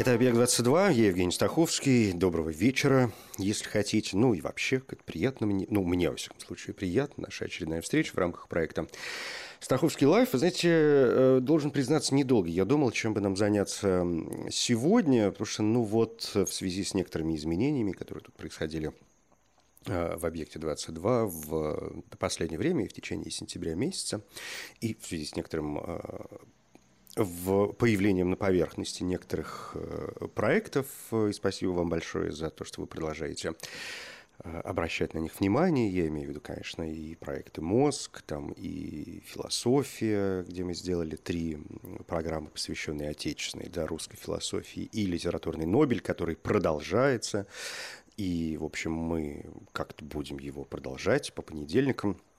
Это «Объект-22», я Евгений Стаховский. Доброго вечера, если хотите. Ну и вообще, как приятно мне, ну мне, во всяком случае, приятно. Наша очередная встреча в рамках проекта «Стаховский лайф». Вы знаете, э, должен признаться, недолго я думал, чем бы нам заняться сегодня, потому что, ну вот, в связи с некоторыми изменениями, которые тут происходили э, в объекте 22 в последнее время и в течение сентября месяца, и в связи с некоторым э, в появлением на поверхности некоторых э, проектов. И спасибо вам большое за то, что вы продолжаете э, обращать на них внимание. Я имею в виду, конечно, и проекты «Мозг», там и «Философия», где мы сделали три программы, посвященные отечественной, да, русской философии, и «Литературный Нобель», который продолжается. И, в общем, мы как-то будем его продолжать по понедельникам –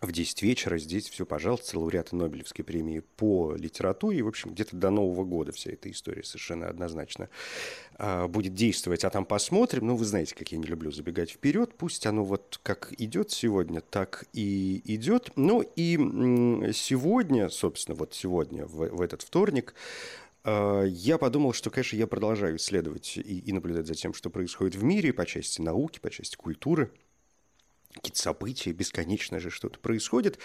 в 10 вечера здесь все, пожалуйста, лауреаты Нобелевской премии по литературе. И, в общем, где-то до Нового года вся эта история совершенно однозначно а, будет действовать. А там посмотрим. Ну, вы знаете, как я не люблю забегать вперед. Пусть оно вот как идет сегодня, так и идет. Ну и сегодня, собственно, вот сегодня, в, в этот вторник, а, я подумал, что, конечно, я продолжаю исследовать и, и наблюдать за тем, что происходит в мире по части науки, по части культуры – какие-то события, бесконечно же что-то происходит.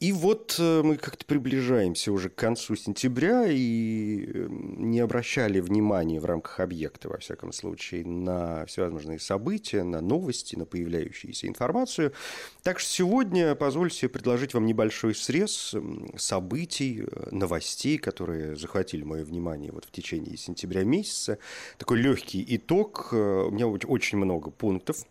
И вот э, мы как-то приближаемся уже к концу сентября и эм, не обращали внимания в рамках объекта, во всяком случае, на всевозможные события, на новости, на появляющуюся информацию. Так что сегодня позвольте предложить вам небольшой срез эм, событий, э, новостей, которые захватили мое внимание вот в течение сентября месяца. Такой легкий итог. Э, у меня очень много пунктов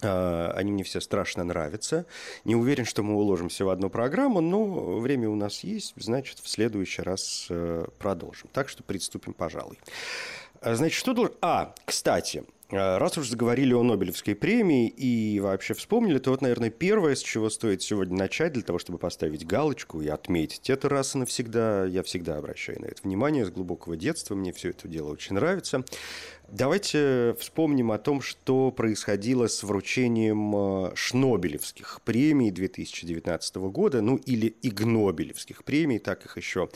они мне все страшно нравятся. Не уверен, что мы уложимся в одну программу, но время у нас есть, значит, в следующий раз э, продолжим. Так что приступим, пожалуй. А, значит, что должен... А, кстати, а, Раз уж заговорили о Нобелевской премии и вообще вспомнили, то вот, наверное, первое, с чего стоит сегодня начать, для того, чтобы поставить галочку и отметить это раз и навсегда, я всегда обращаю на это внимание с глубокого детства, мне все это дело очень нравится. Давайте вспомним о том, что происходило с вручением а, Шнобелевских премий 2019 года, ну или Игнобелевских премий, так их еще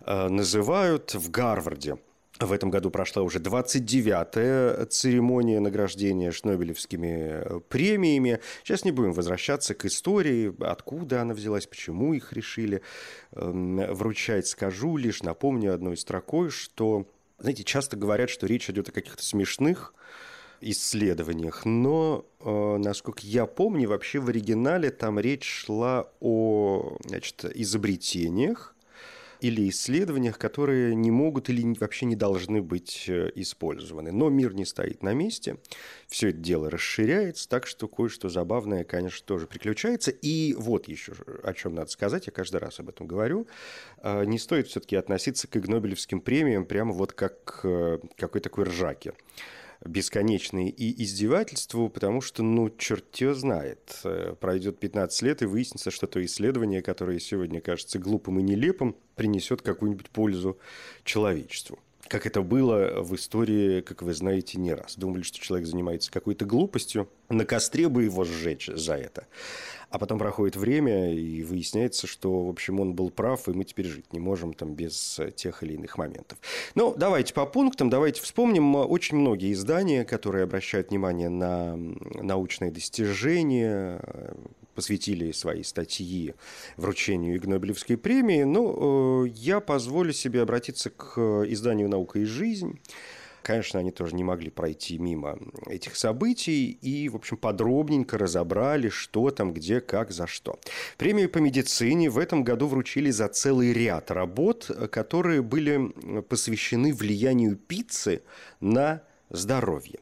а, называют, в Гарварде – в этом году прошла уже 29-я церемония награждения Шнобелевскими э, премиями. Сейчас не будем возвращаться к истории, откуда она взялась, почему их решили эм, вручать. Скажу лишь, напомню одной строкой, что, знаете, часто говорят, что речь идет о каких-то смешных исследованиях, но, э, насколько я помню, вообще в оригинале там речь шла о значит, изобретениях, или исследованиях, которые не могут или вообще не должны быть э, использованы. Но мир не стоит на месте, все это дело расширяется, так что кое-что забавное, конечно, тоже приключается. И вот еще о чем надо сказать, я каждый раз об этом говорю, а, не стоит все-таки относиться к Игнобелевским премиям прямо вот как к э, какой такой ржаке бесконечные и издевательству, потому что, ну, черт его знает. Э, пройдет 15 лет и выяснится, что то исследование, которое сегодня кажется глупым и нелепым, принесет какую-нибудь пользу человечеству как это было в истории, как вы знаете, не раз. Думали, что человек занимается какой-то глупостью, на костре бы его сжечь за это. А потом проходит время, и выясняется, что, в общем, он был прав, и мы теперь жить не можем там без тех или иных моментов. Ну, давайте по пунктам, давайте вспомним очень многие издания, которые обращают внимание на научные достижения, посвятили свои статьи вручению Игнобелевской премии. Но э, я позволю себе обратиться к изданию «Наука и жизнь», Конечно, они тоже не могли пройти мимо этих событий и, в общем, подробненько разобрали, что там, где, как, за что. Премию по медицине в этом году вручили за целый ряд работ, которые были посвящены влиянию пиццы на здоровье.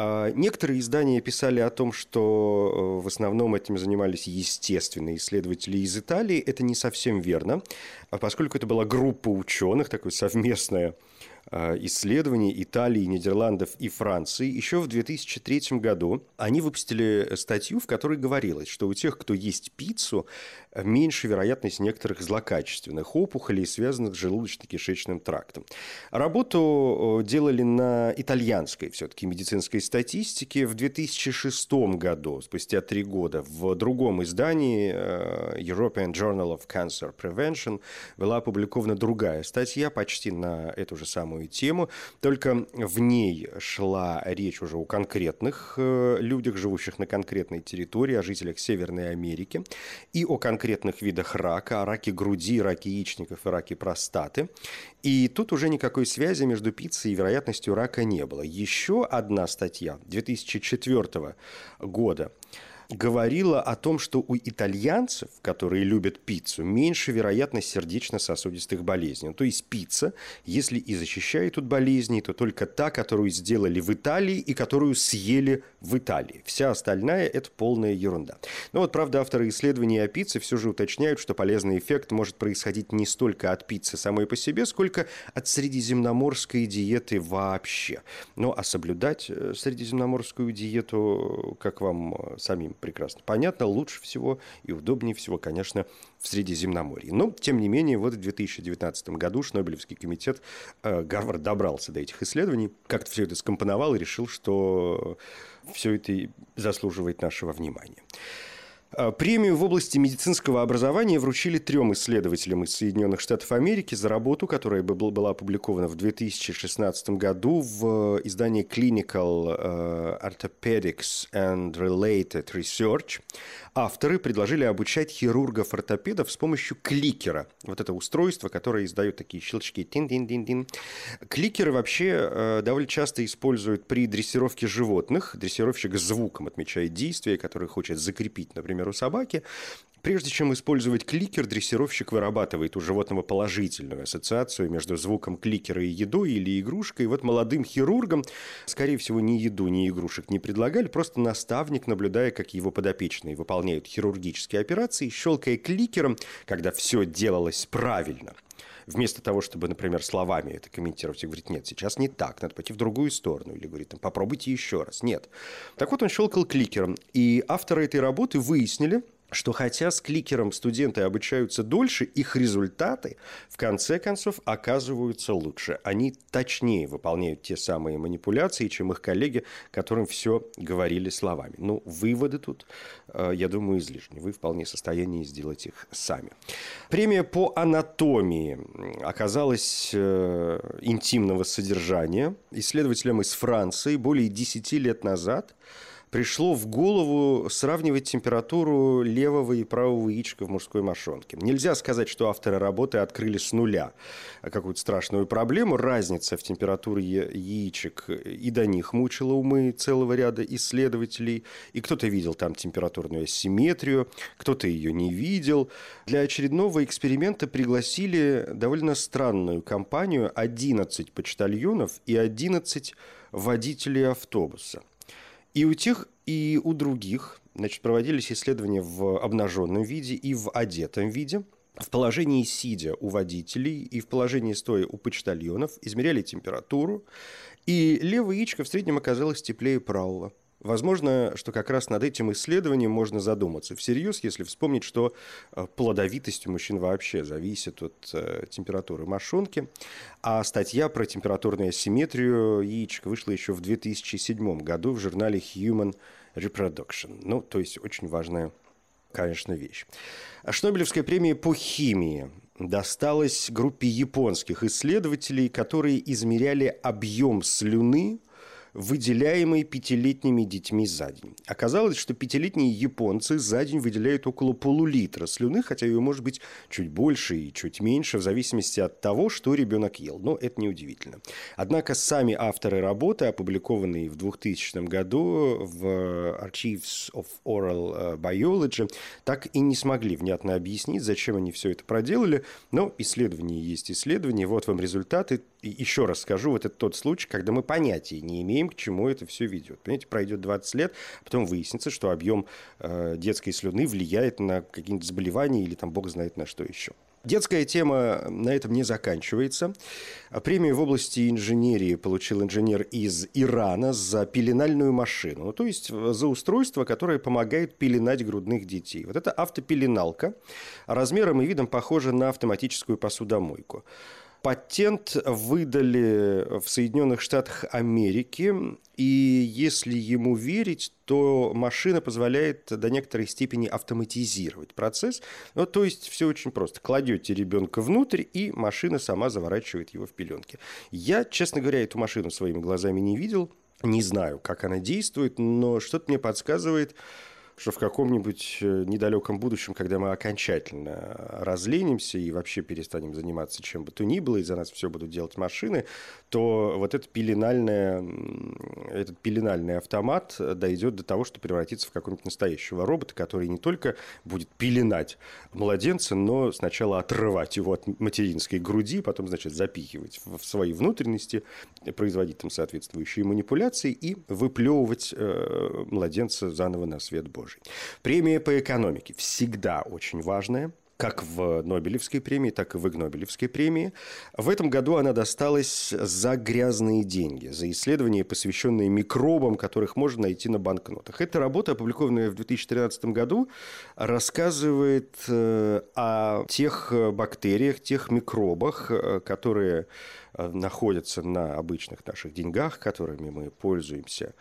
А, некоторые издания писали о том, что э, в основном этим занимались естественные исследователи из Италии. Это не совсем верно, а поскольку это была группа ученых, такое совместное исследований Италии, Нидерландов и Франции. Еще в 2003 году они выпустили статью, в которой говорилось, что у тех, кто есть пиццу, меньше вероятность некоторых злокачественных опухолей, связанных с желудочно-кишечным трактом. Работу делали на итальянской все-таки медицинской статистике. В 2006 году, спустя три года, в другом издании э, European Journal of Cancer Prevention была опубликована другая статья почти на эту же самую тему, только в ней шла речь уже о конкретных э, людях, живущих на конкретной территории, о жителях Северной Америки и о конкретных видах рака, о раке груди, раке яичников и раке простаты. И тут уже никакой связи между пиццей и вероятностью рака не было. Еще одна статья 2004 года говорила о том, что у итальянцев, которые любят пиццу, меньше вероятность сердечно-сосудистых болезней. То есть пицца, если и защищает от болезней, то только та, которую сделали в Италии и которую съели в Италии. Вся остальная – это полная ерунда. Но вот, правда, авторы исследований о пицце все же уточняют, что полезный эффект может происходить не столько от пиццы самой по себе, сколько от средиземноморской диеты вообще. Ну, а соблюдать э, средиземноморскую диету, как вам э, самим прекрасно понятно, лучше всего и удобнее всего, конечно, в Средиземноморье. Но, тем не менее, вот в 2019 году Шнобелевский комитет э, Гарвард добрался до этих исследований, как-то все это скомпоновал и решил, что все это заслуживает нашего внимания. А, премию в области медицинского образования вручили трем исследователям из Соединенных Штатов Америки за работу, которая была опубликована в 2016 году в издании Clinical э, Orthopedics and Related Research. Авторы предложили обучать хирургов-ортопедов с помощью кликера. Вот это устройство, которое издает такие щелчки. Тин-дин-дин-дин. Кликеры вообще э, довольно часто используют при дрессировке животных. Дрессировщик звуком отмечает действие, которое хочет закрепить, например, у собаки, Прежде чем использовать кликер, дрессировщик вырабатывает у животного положительную ассоциацию между звуком кликера и едой или игрушкой. И вот молодым хирургам, скорее всего, ни еду, ни игрушек не предлагали, просто наставник, наблюдая, как его подопечные выполняют хирургические операции, щелкая кликером, когда все делалось правильно – вместо того, чтобы, например, словами это комментировать и говорить, нет, сейчас не так, надо пойти в другую сторону, или говорит, попробуйте еще раз. Нет. Так вот, он щелкал кликером, и авторы этой работы выяснили, что хотя с кликером студенты обучаются дольше, их результаты в конце концов оказываются лучше. Они точнее выполняют те самые манипуляции, чем их коллеги, которым все говорили словами. Ну, выводы тут, э, я думаю, излишни. Вы вполне в состоянии сделать их сами. Премия по анатомии оказалась э, интимного содержания. Исследователям из Франции более 10 лет назад пришло в голову сравнивать температуру левого и правого яичка в мужской мошонке. Нельзя сказать, что авторы работы открыли с нуля какую-то страшную проблему. Разница в температуре яичек и до них мучила умы целого ряда исследователей. И кто-то видел там температурную асимметрию, кто-то ее не видел. Для очередного эксперимента пригласили довольно странную компанию 11 почтальонов и 11 водителей автобуса. И у тех, и у других значит, проводились исследования в обнаженном виде и в одетом виде. В положении сидя у водителей и в положении стоя у почтальонов измеряли температуру, и левое яичко в среднем оказалось теплее правого. Возможно, что как раз над этим исследованием можно задуматься всерьез, если вспомнить, что э, плодовитость у мужчин вообще зависит от э, температуры мошонки. А статья про температурную асимметрию яичек вышла еще в 2007 году в журнале Human Reproduction. Ну, то есть очень важная, конечно, вещь. Шнобелевская премия по химии досталась группе японских исследователей, которые измеряли объем слюны выделяемый пятилетними детьми за день. Оказалось, что пятилетние японцы за день выделяют около полулитра слюны, хотя ее может быть чуть больше и чуть меньше, в зависимости от того, что ребенок ел. Но это неудивительно. Однако сами авторы работы, опубликованные в 2000 году в Archives of Oral Biology, так и не смогли внятно объяснить, зачем они все это проделали. Но исследование есть исследование. Вот вам результаты. Еще раз скажу, вот это тот случай, когда мы понятия не имеем, к чему это все ведет. Понимаете, пройдет 20 лет, а потом выяснится, что объем э, детской слюны влияет на какие-нибудь заболевания или там бог знает на что еще. Детская тема на этом не заканчивается. Премию в области инженерии получил инженер из Ирана за пеленальную машину, то есть за устройство, которое помогает пеленать грудных детей. Вот это автопеленалка, размером и видом похожа на автоматическую посудомойку. Патент выдали в Соединенных Штатах Америки, и если ему верить, то машина позволяет до некоторой степени автоматизировать процесс. Ну, то есть все очень просто. Кладете ребенка внутрь, и машина сама заворачивает его в пеленки. Я, честно говоря, эту машину своими глазами не видел, не знаю, как она действует, но что-то мне подсказывает, что в каком-нибудь э, недалеком будущем, когда мы окончательно разленимся и вообще перестанем заниматься чем бы то ни было, и за нас все будут делать машины, то вот это пеленальное, этот пеленальный автомат дойдет до того, что превратится в какого-нибудь настоящего робота, который не только будет пеленать младенца, но сначала отрывать его от материнской груди, потом, значит, запихивать в свои внутренности, производить там соответствующие манипуляции и выплевывать э, младенца заново на свет Божий. Божий. Премия по экономике всегда очень важная как в Нобелевской премии, так и в Игнобелевской премии. В этом году она досталась за грязные деньги, за исследования, посвященные микробам, которых можно найти на банкнотах. Эта работа, опубликованная в 2013 году, рассказывает э, о тех бактериях, тех микробах, э, которые э, находятся на обычных наших деньгах, которыми мы пользуемся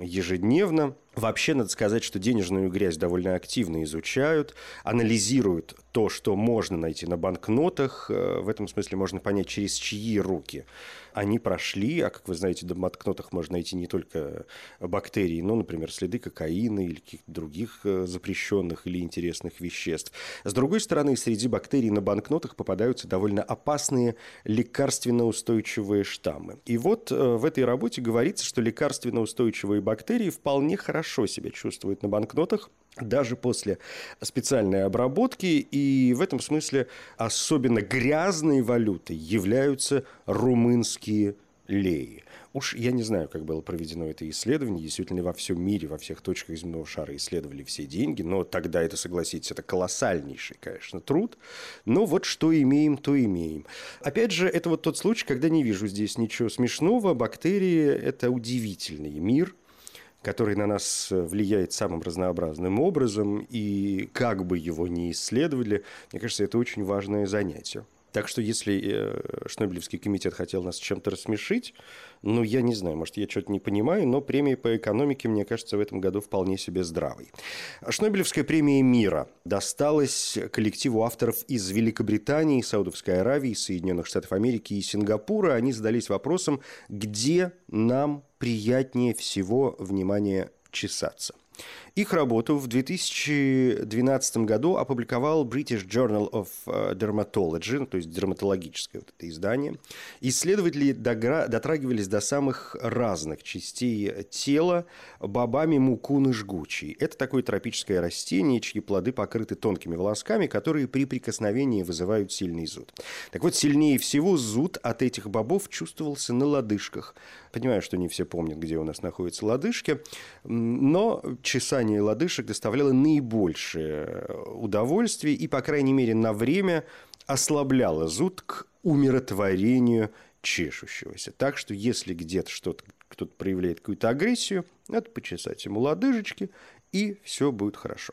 ежедневно. Вообще, надо сказать, что денежную грязь довольно активно изучают, анализируют то, что можно найти на банкнотах. Э, в этом смысле можно понять, через чьи руки они прошли. А, как вы знаете, на банкнотах можно найти не только бактерии, но, например, следы кокаина или каких-то других э, запрещенных или интересных веществ. С другой стороны, среди бактерий на банкнотах попадаются довольно опасные лекарственно-устойчивые штаммы. И вот э, в этой работе говорится, что лекарственно-устойчивые бактерии вполне хорошо себя чувствуют на банкнотах, даже после специальной обработки. И в этом смысле особенно грязной валютой являются румынские леи. Уж я не знаю, как было проведено это исследование. Действительно, во всем мире, во всех точках земного шара исследовали все деньги. Но тогда это, согласитесь, это колоссальнейший, конечно, труд. Но вот что имеем, то имеем. Опять же, это вот тот случай, когда не вижу здесь ничего смешного. Бактерии – это удивительный мир – который на нас э, влияет самым разнообразным образом, и как бы его ни исследовали, мне кажется, это очень важное занятие. Так что если э, Шнобелевский комитет хотел нас чем-то рассмешить, ну, я не знаю, может, я что-то не понимаю, но премия по экономике, мне кажется, в этом году вполне себе здравой. Шнобелевская премия мира досталась коллективу авторов из Великобритании, Саудовской Аравии, Соединенных Штатов Америки и Сингапура. Они задались вопросом, где нам приятнее всего внимание чесаться. Их работу в 2012 году опубликовал British Journal of э, Dermatology, ну, то есть дерматологическое вот это издание. Исследователи дотрагивались до самых разных частей тела бобами мукуны жгучей. Это такое тропическое растение, чьи плоды покрыты тонкими волосками, которые при прикосновении вызывают сильный зуд. Так вот, сильнее всего зуд от этих бобов чувствовался на лодыжках. Понимаю, что не все помнят, где у нас находятся лодыжки, но чесание чесание лодыжек доставляло наибольшее э, удовольствие и, по крайней мере, на время ослабляло зуд к умиротворению чешущегося. Так что, если где-то что-то кто-то проявляет какую-то агрессию, надо почесать ему лодыжечки, и все будет хорошо.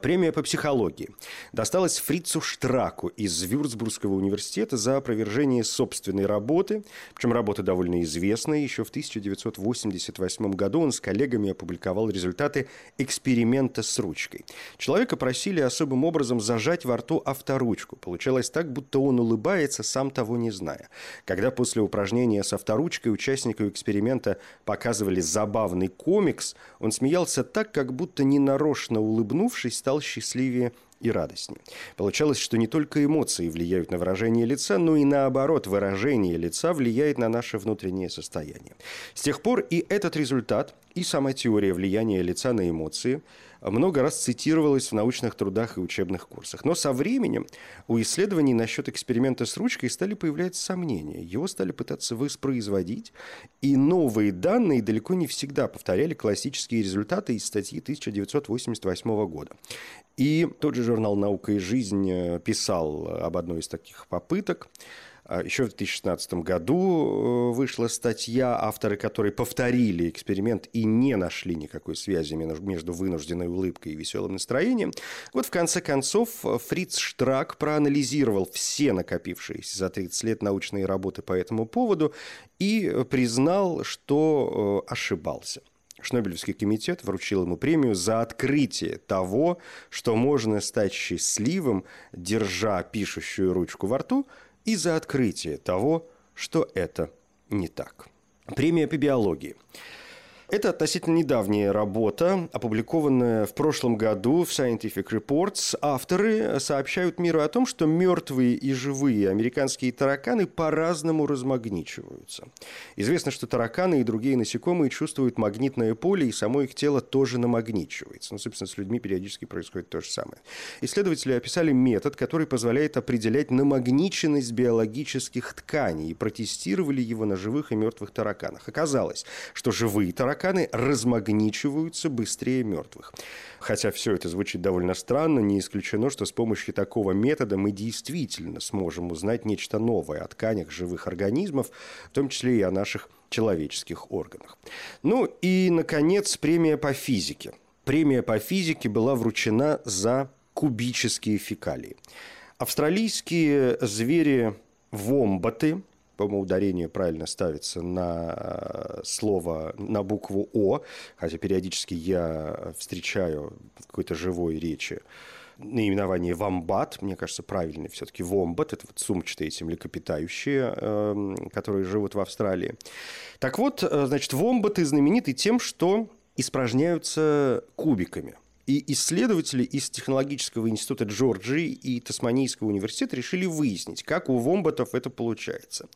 Премия по психологии досталась Фрицу Штраку из Вюрцбургского университета за опровержение собственной работы. Причем работа довольно известная. Еще в 1988 году он с коллегами опубликовал результаты эксперимента с ручкой. Человека просили особым образом зажать во рту авторучку. Получалось так, будто он улыбается, сам того не зная. Когда после упражнения с авторучкой участнику эксперимента показывали забавный комикс, он смеялся так, как будто ненарочно улыбнувшись, стал счастливее и радостнее. Получалось, что не только эмоции влияют на выражение лица, но и наоборот, выражение лица влияет на наше внутреннее состояние. С тех пор и этот результат и сама теория влияния лица на эмоции много раз цитировалась в научных трудах и учебных курсах. Но со временем у исследований насчет эксперимента с ручкой стали появляться сомнения. Его стали пытаться воспроизводить, и новые данные далеко не всегда повторяли классические результаты из статьи 1988 года. И тот же журнал «Наука и жизнь» писал об одной из таких попыток – Еще в 2016 году э, вышла статья, авторы которой повторили эксперимент и не нашли никакой связи между вынужденной улыбкой и веселым настроением. Вот в конце концов э, Фриц Штрак проанализировал все накопившиеся за 30 лет научные работы по этому поводу и признал, что э, ошибался. Шнобелевский комитет вручил ему премию за открытие того, что можно стать счастливым, держа пишущую ручку во рту – и за открытие того, что это не так. Премия по биологии. Это относительно недавняя работа, опубликованная в прошлом году в Scientific Reports. Авторы сообщают миру о том, что мертвые и живые американские тараканы по-разному размагничиваются. Известно, что тараканы и другие насекомые чувствуют магнитное поле, и само их тело тоже намагничивается. Ну, собственно, с людьми периодически происходит то же самое. Исследователи описали метод, который позволяет определять намагниченность биологических тканей и протестировали его на живых и мертвых тараканах. Оказалось, что живые тараканы тараканы размагничиваются быстрее мертвых. Хотя все это звучит довольно странно, не исключено, что с помощью такого метода мы действительно сможем узнать нечто новое о тканях живых организмов, в том числе и о наших человеческих органах. Ну и, наконец, премия по физике. Премия по физике была вручена за кубические фекалии. Австралийские звери вомбаты – по-моему, ударение правильно ставится на э, слово, на букву «о», хотя периодически я встречаю в какой-то живой речи наименование вомбат, мне кажется, правильный все-таки вомбат, это вот сумчатые эти эм, которые живут в Австралии. Так вот, э, значит, вомбаты знамениты тем, что испражняются кубиками – и исследователи из Технологического института Джорджии и Тасманийского университета решили выяснить, как у вомбатов это получается.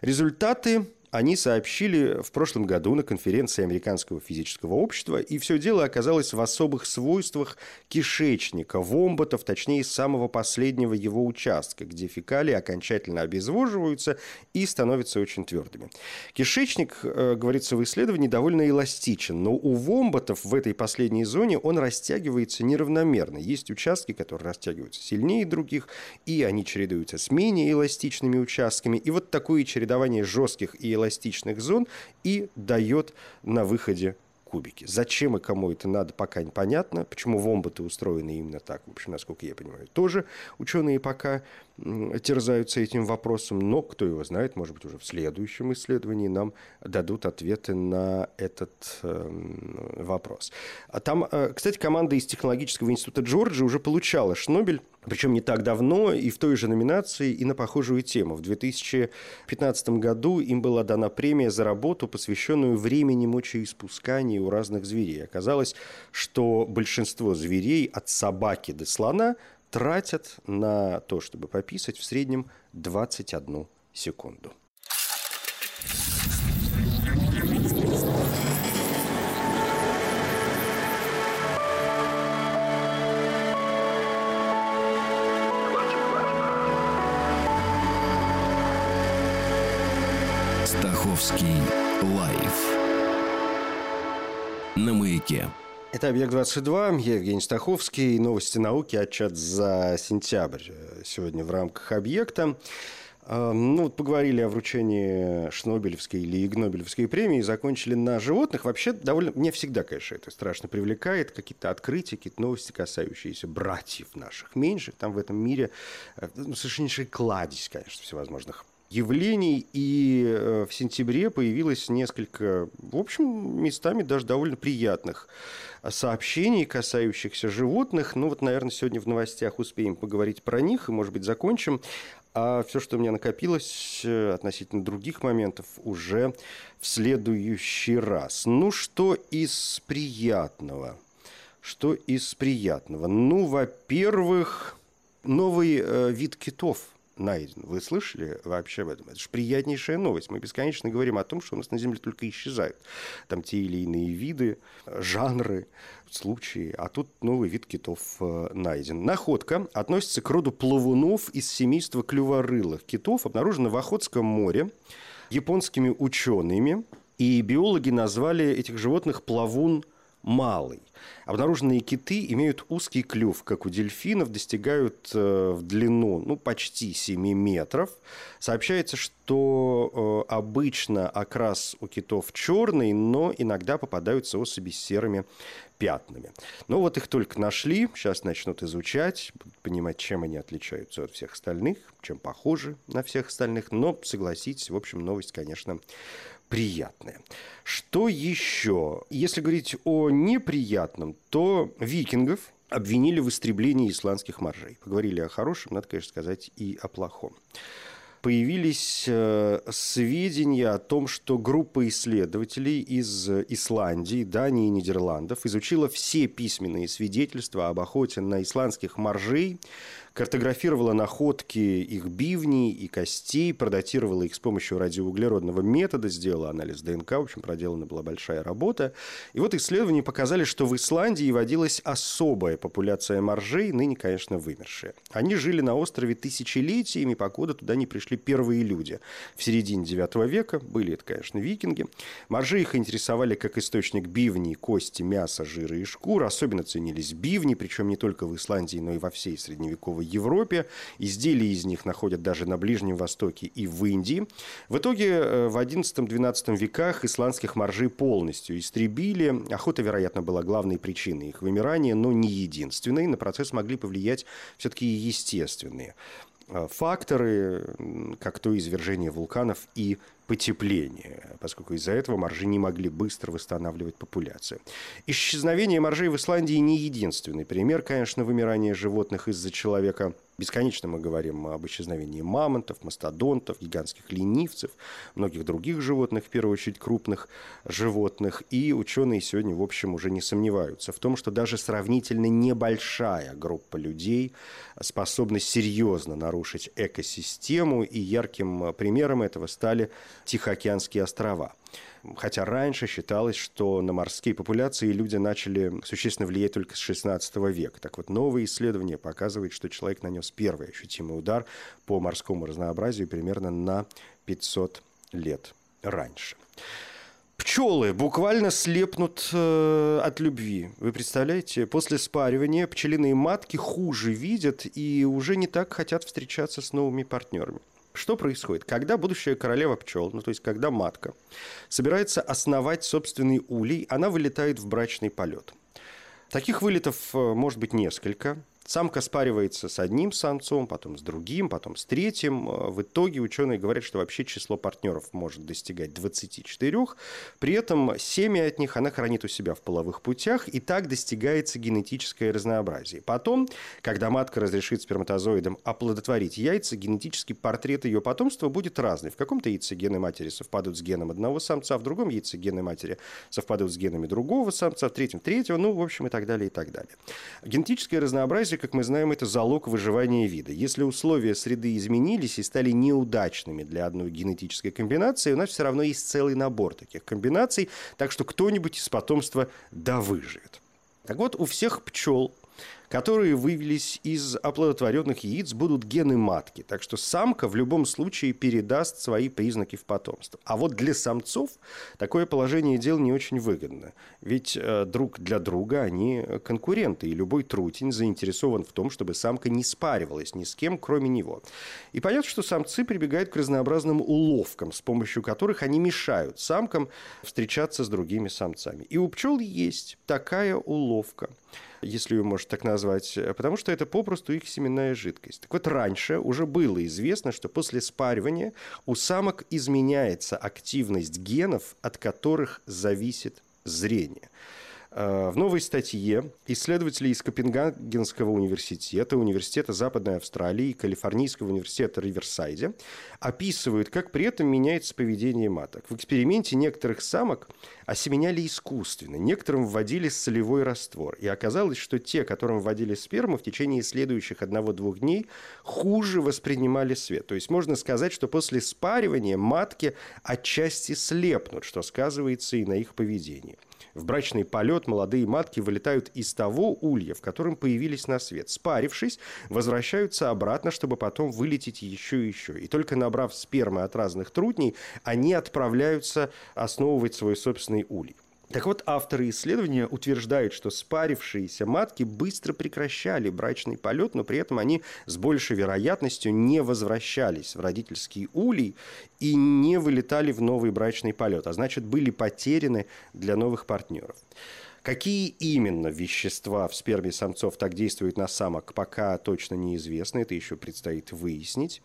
Результаты они сообщили в прошлом году на конференции Американского физического общества, и все дело оказалось в особых свойствах кишечника, вомботов, точнее, самого последнего его участка, где фекалии окончательно обезвоживаются и становятся очень твердыми. Кишечник, э, говорится в исследовании, довольно эластичен, но у вомботов в этой последней зоне он растягивается неравномерно. Есть участки, которые растягиваются сильнее других, и они чередуются с менее эластичными участками. И вот такое чередование жестких и эластичных зон и дает на выходе кубики. Зачем и кому это надо, пока непонятно. Почему вомбаты устроены именно так, в общем, насколько я понимаю, тоже ученые пока терзаются этим вопросом, но кто его знает, может быть, уже в следующем исследовании нам дадут ответы на этот э, вопрос. А там, э, кстати, команда из Технологического института Джорджии уже получала Шнобель, причем не так давно, и в той же номинации, и на похожую тему. В 2015 году им была дана премия за работу, посвященную времени мочеиспускания у разных зверей. Оказалось, что большинство зверей от собаки до слона тратят на то, чтобы пописать в среднем 21 секунду. На маяке. Это «Объект-22», я Евгений Стаховский, новости науки, отчет за сентябрь сегодня в рамках «Объекта». А, ну, вот поговорили о вручении Шнобелевской или Игнобелевской премии, закончили на животных. Вообще, довольно... Мне всегда, конечно, это страшно привлекает. Какие-то открытия, какие-то новости, касающиеся братьев наших меньших. Там в этом мире э, ну, совершеннейшая кладезь, конечно, всевозможных явлений, и э, в сентябре появилось несколько, в общем, местами даже довольно приятных сообщений, касающихся животных. Ну вот, наверное, сегодня в новостях успеем поговорить про них и, может быть, закончим. А все, что у меня накопилось э, относительно других моментов, уже в следующий раз. Ну, что из приятного? Что из приятного? Ну, во-первых, новый э, вид китов – найден. Вы слышали вообще об этом? Это же приятнейшая новость. Мы бесконечно говорим о том, что у нас на Земле только исчезают там те или иные виды, жанры, случаи. А тут новый вид китов э, найден. Находка относится к роду плавунов из семейства клюворылых китов, обнаружена в Охотском море японскими учеными. И биологи назвали этих животных плавун малый. Обнаруженные киты имеют узкий клюв, как у дельфинов, достигают э, в длину ну, почти 7 метров. Сообщается, что э, обычно окрас у китов черный, но иногда попадаются особи с серыми пятнами. Но вот их только нашли, сейчас начнут изучать, понимать, чем они отличаются от всех остальных, чем похожи на всех остальных. Но, согласитесь, в общем, новость, конечно, приятное. Что еще? Если говорить о неприятном, то викингов обвинили в истреблении исландских моржей. Поговорили о хорошем, надо, конечно, сказать и о плохом появились э, сведения о том, что группа исследователей из Исландии, Дании и Нидерландов изучила все письменные свидетельства об охоте на исландских моржей картографировала находки их бивней и костей, продатировала их с помощью радиоуглеродного метода, сделала анализ ДНК, в общем, проделана была большая работа. И вот исследования показали, что в Исландии водилась особая популяция моржей, ныне, конечно, вымершая. Они жили на острове тысячелетиями, покуда туда не пришли первые люди. В середине IX века были это, конечно, викинги. Моржи их интересовали как источник бивней, кости, мяса, жира и шкур. Особенно ценились бивни, причем не только в Исландии, но и во всей средневековой Европе. Изделия из них находят даже на Ближнем Востоке и в Индии. В итоге э, в XI-XII веках исландских моржей полностью истребили. Охота, вероятно, была главной причиной их вымирания, но не единственной. На процесс могли повлиять все-таки естественные э, факторы, как то извержение вулканов и потепления, поскольку из-за этого моржи не могли быстро восстанавливать популяцию. Исчезновение моржей в Исландии не единственный пример, конечно, вымирания животных из-за человека – Бесконечно мы говорим об исчезновении мамонтов, мастодонтов, гигантских ленивцев, многих других животных, в первую очередь крупных животных. И ученые сегодня, в общем, уже не сомневаются в том, что даже сравнительно небольшая группа людей способна серьезно нарушить экосистему. И ярким примером этого стали Тихоокеанские острова. Хотя раньше считалось, что на морские популяции люди начали существенно влиять только с XVI века. Так вот, новые исследования показывают, что человек нанес первый ощутимый удар по морскому разнообразию примерно на 500 лет раньше. Пчелы буквально слепнут э, от любви. Вы представляете? После спаривания пчелиные матки хуже видят и уже не так хотят встречаться с новыми партнерами. Что происходит? Когда будущая королева пчел, ну то есть когда матка, собирается основать собственный улей, она вылетает в брачный полет. Таких вылетов э, может быть несколько. Самка спаривается с одним самцом, потом с другим, потом с третьим. Э, в итоге ученые говорят, что вообще число партнеров может достигать 24. При этом семя от них она хранит у себя в половых путях, и так достигается генетическое разнообразие. Потом, когда матка разрешит сперматозоидам оплодотворить яйца, генетический портрет ее потомства будет разный. В каком-то яйце гены матери совпадут с геном одного самца, в другом яйце гены матери совпадут с генами другого самца, в третьем третьего, ну, в общем, и так далее, и так далее. Генетическое разнообразие как мы знаем, это залог выживания вида. Если условия среды изменились и стали неудачными для одной генетической комбинации, у нас все равно есть целый набор таких комбинаций, так что кто-нибудь из потомства да выживет. Так вот, у всех пчел которые вывелись из оплодотворенных яиц, будут гены матки. Так что самка в любом случае передаст свои признаки в потомство. А вот для самцов такое положение дел не очень выгодно. Ведь э, друг для друга они конкуренты, и любой трутень заинтересован в том, чтобы самка не спаривалась ни с кем, кроме него. И понятно, что самцы прибегают к разнообразным уловкам, с помощью которых они мешают самкам встречаться с другими самцами. И у пчел есть такая уловка – если ее можно так назвать, э, потому что это попросту их семенная жидкость. Так вот, раньше уже было известно, что после спаривания у самок изменяется активность генов, от которых зависит зрение. Э, в новой статье исследователи из Копенгагенского университета, Университета Западной Австралии и Калифорнийского университета Риверсайде описывают, как при этом меняется поведение маток. В эксперименте некоторых самок осеменяли искусственно, некоторым вводили солевой раствор. И оказалось, что те, которым вводили сперму, в течение следующих одного-двух дней хуже воспринимали свет. То есть можно сказать, что после спаривания матки отчасти слепнут, что сказывается и на их поведении. В брачный полет молодые матки вылетают из того улья, в котором появились на свет. Спарившись, возвращаются обратно, чтобы потом вылететь еще и еще. И только набрав спермы от разных трудней, они отправляются основывать свой собственный улей. Так вот, авторы исследования утверждают, что спарившиеся матки быстро прекращали брачный полет, но при этом они с большей вероятностью не возвращались в родительский улей и не вылетали в новый брачный полет, а значит, были потеряны для новых партнеров. Какие именно вещества в сперме самцов так действуют на самок, пока точно неизвестно, это еще предстоит выяснить.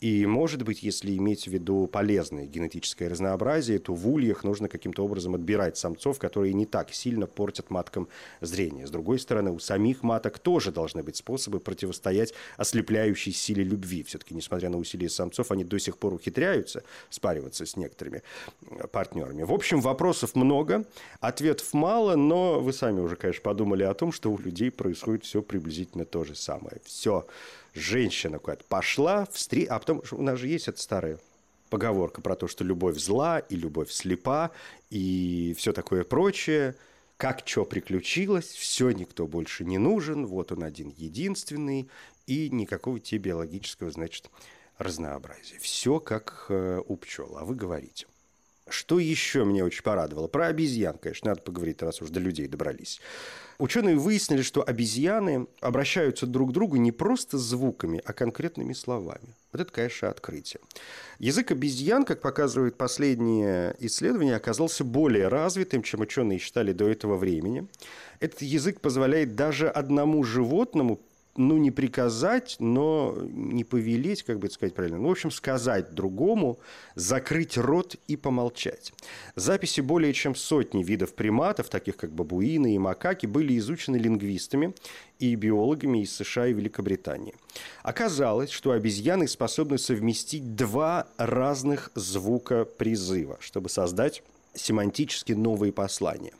И, может быть, если иметь в виду полезное генетическое разнообразие, то в ульях нужно каким-то образом отбирать самцов, которые не так сильно портят маткам зрение. С другой стороны, у самих маток тоже должны быть способы противостоять ослепляющей силе любви. Все-таки, несмотря на усилия самцов, они до сих пор ухитряются спариваться с некоторыми э, партнерами. В общем, вопросов много, ответов мало, но вы сами уже, конечно, подумали о том, что у людей происходит все приблизительно то же самое. Все женщина куда-то пошла, встр... а потом у нас же есть эта старая поговорка про то, что любовь зла и любовь слепа и все такое прочее. Как что приключилось, все, никто больше не нужен, вот он один единственный, и никакого тебе биологического, значит, разнообразия. Все как э, у пчел, а вы говорите. Что еще меня очень порадовало? Про обезьян, конечно, надо поговорить, раз уж до людей добрались. Ученые выяснили, что обезьяны обращаются друг к другу не просто звуками, а конкретными словами. Вот это, конечно, открытие. Язык обезьян, как показывает последнее исследование, оказался более развитым, чем ученые считали до этого времени. Этот язык позволяет даже одному животному ну, не приказать, но не повелеть, как бы сказать правильно. Ну, в общем, сказать другому, закрыть рот и помолчать. Записи более чем сотни видов приматов, таких как бабуины и макаки, были изучены лингвистами и биологами из США и Великобритании. Оказалось, что обезьяны способны совместить два разных звука призыва, чтобы создать семантически новые послания.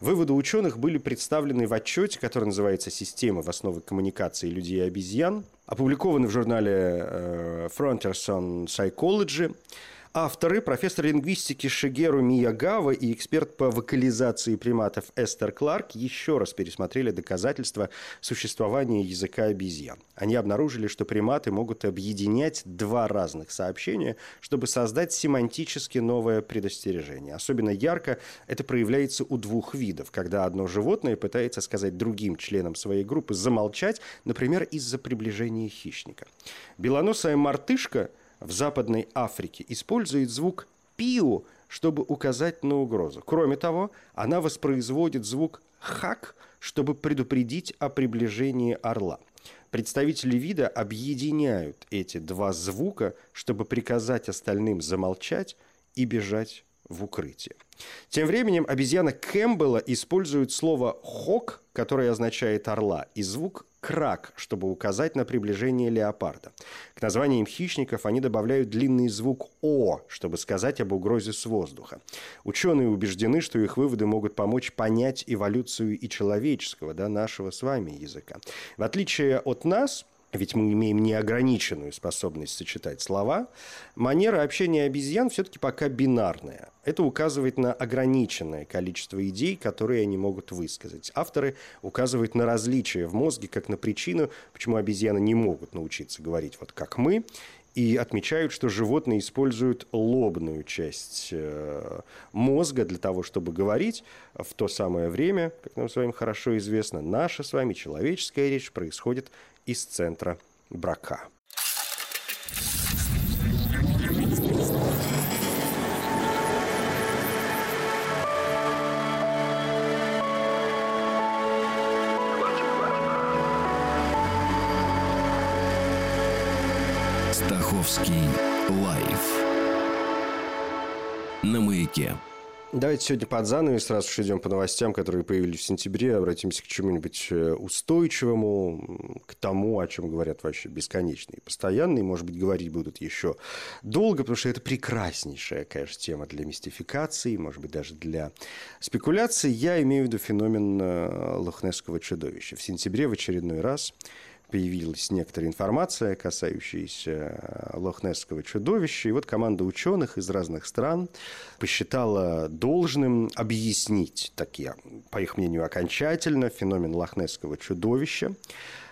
Выводы ученых были представлены в отчете, который называется «Система в основе коммуникации людей и обезьян», опубликованы в журнале э, Frontiers on Psychology – Авторы, профессор лингвистики Шигеру Миягава и эксперт по вокализации приматов Эстер Кларк еще раз пересмотрели доказательства существования языка обезьян. Они обнаружили, что приматы могут объединять два разных сообщения, чтобы создать семантически новое предостережение. Особенно ярко это проявляется у двух видов, когда одно животное пытается сказать другим членам своей группы замолчать, например, из-за приближения хищника. Белоносая мартышка – в Западной Африке использует звук «пиу», чтобы указать на угрозу. Кроме того, она воспроизводит звук «хак», чтобы предупредить о приближении орла. Представители вида объединяют эти два звука, чтобы приказать остальным замолчать и бежать в укрытие. Тем временем обезьяна Кэмпбелла использует слово «хок», которое означает «орла», и звук крак, чтобы указать на приближение леопарда. К названиям хищников они добавляют длинный звук «о», чтобы сказать об угрозе с воздуха. Ученые убеждены, что их выводы могут помочь понять эволюцию и человеческого, да, нашего с вами языка. В отличие от нас, ведь мы имеем неограниченную способность сочетать слова, манера общения обезьян все-таки пока бинарная. Это указывает на ограниченное количество идей, которые они могут высказать. Авторы указывают на различия в мозге, как на причину, почему обезьяны не могут научиться говорить вот как мы, и отмечают, что животные используют лобную часть э, мозга для того, чтобы говорить. В то самое время, как нам с вами хорошо известно, наша с вами человеческая речь происходит из центра брака. Стаховский лайф на маяке. Давайте сегодня под занавес сразу же идем по новостям, которые появились в сентябре, обратимся к чему-нибудь э, устойчивому, к тому, о чем говорят вообще бесконечно и постоянно, может быть, говорить будут еще долго, потому что это прекраснейшая, конечно, тема для мистификации, может быть, даже для спекуляций. Я имею в виду феномен э, лохнесского чудовища. В сентябре в очередной раз появилась некоторая информация, касающаяся э, лохнесского чудовища. И вот команда ученых из разных стран посчитала должным объяснить, такие, по их мнению, окончательно феномен лохнесского чудовища.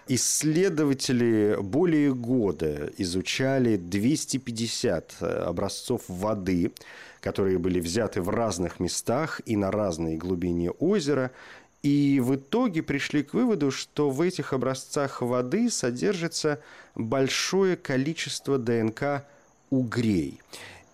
Исследователи более года изучали 250 э, образцов воды, которые были взяты в разных местах и на разной глубине озера, и в итоге пришли к выводу, что в этих образцах воды содержится большое количество ДНК угрей.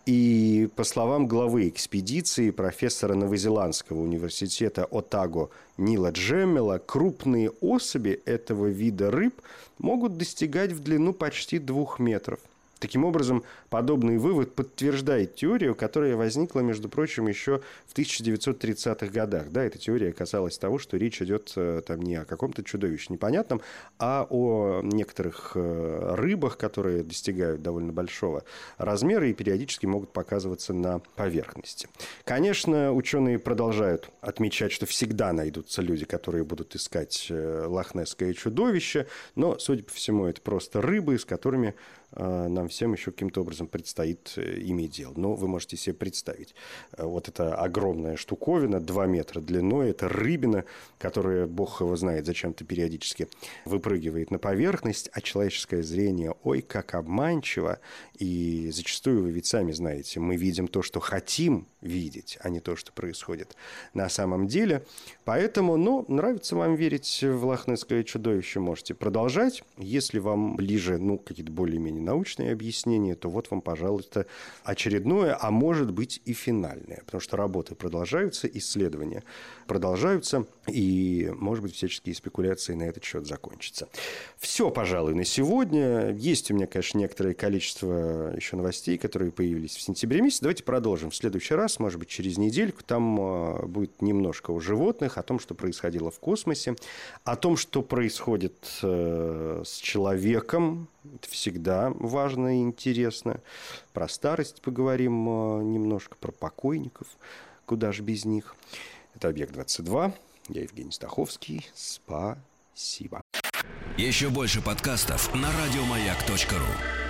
И по словам главы экспедиции профессора Новозеландского университета Отаго Нила Джеммела, крупные особи этого вида рыб могут достигать в длину почти двух метров – Таким образом, подобный вывод подтверждает теорию, которая возникла, между прочим, еще в 1930-х годах. Да, эта теория касалась того, что речь идет э, там не о каком-то чудовище непонятном, а о некоторых э, рыбах, которые достигают довольно большого размера и периодически могут показываться на поверхности. Конечно, ученые продолжают отмечать, что всегда найдутся люди, которые будут искать э, лохнесское чудовище, но, судя по всему, это просто рыбы, с которыми нам всем еще каким-то образом предстоит э, иметь дело. Но вы можете себе представить, э, вот эта огромная штуковина, 2 метра длиной, это рыбина, которая, бог его знает, зачем-то периодически выпрыгивает на поверхность, а человеческое зрение, ой, как обманчиво, и зачастую вы ведь сами знаете, мы видим то, что хотим видеть, а не то, что происходит на самом деле. Поэтому, ну, нравится вам верить в лохнесское чудовище, можете продолжать. Если вам ближе, ну, какие-то более-менее научные объяснения, то вот вам, пожалуйста, очередное, а может быть и финальное, потому что работы продолжаются, исследования продолжаются, и, может быть, всяческие спекуляции на этот счет закончатся. Все, пожалуй, на сегодня. Есть у меня, конечно, некоторое количество еще новостей, которые появились в сентябре месяце. Давайте продолжим в следующий раз, может быть, через недельку. Там а, будет немножко о животных, о том, что происходило в космосе, о том, что происходит э, с человеком. Это всегда важно и интересно. Про старость поговорим а, немножко, про покойников. Куда же без них. Это «Объект-22». Я Евгений Стаховский. Спасибо. Еще больше подкастов на радиомаяк.ру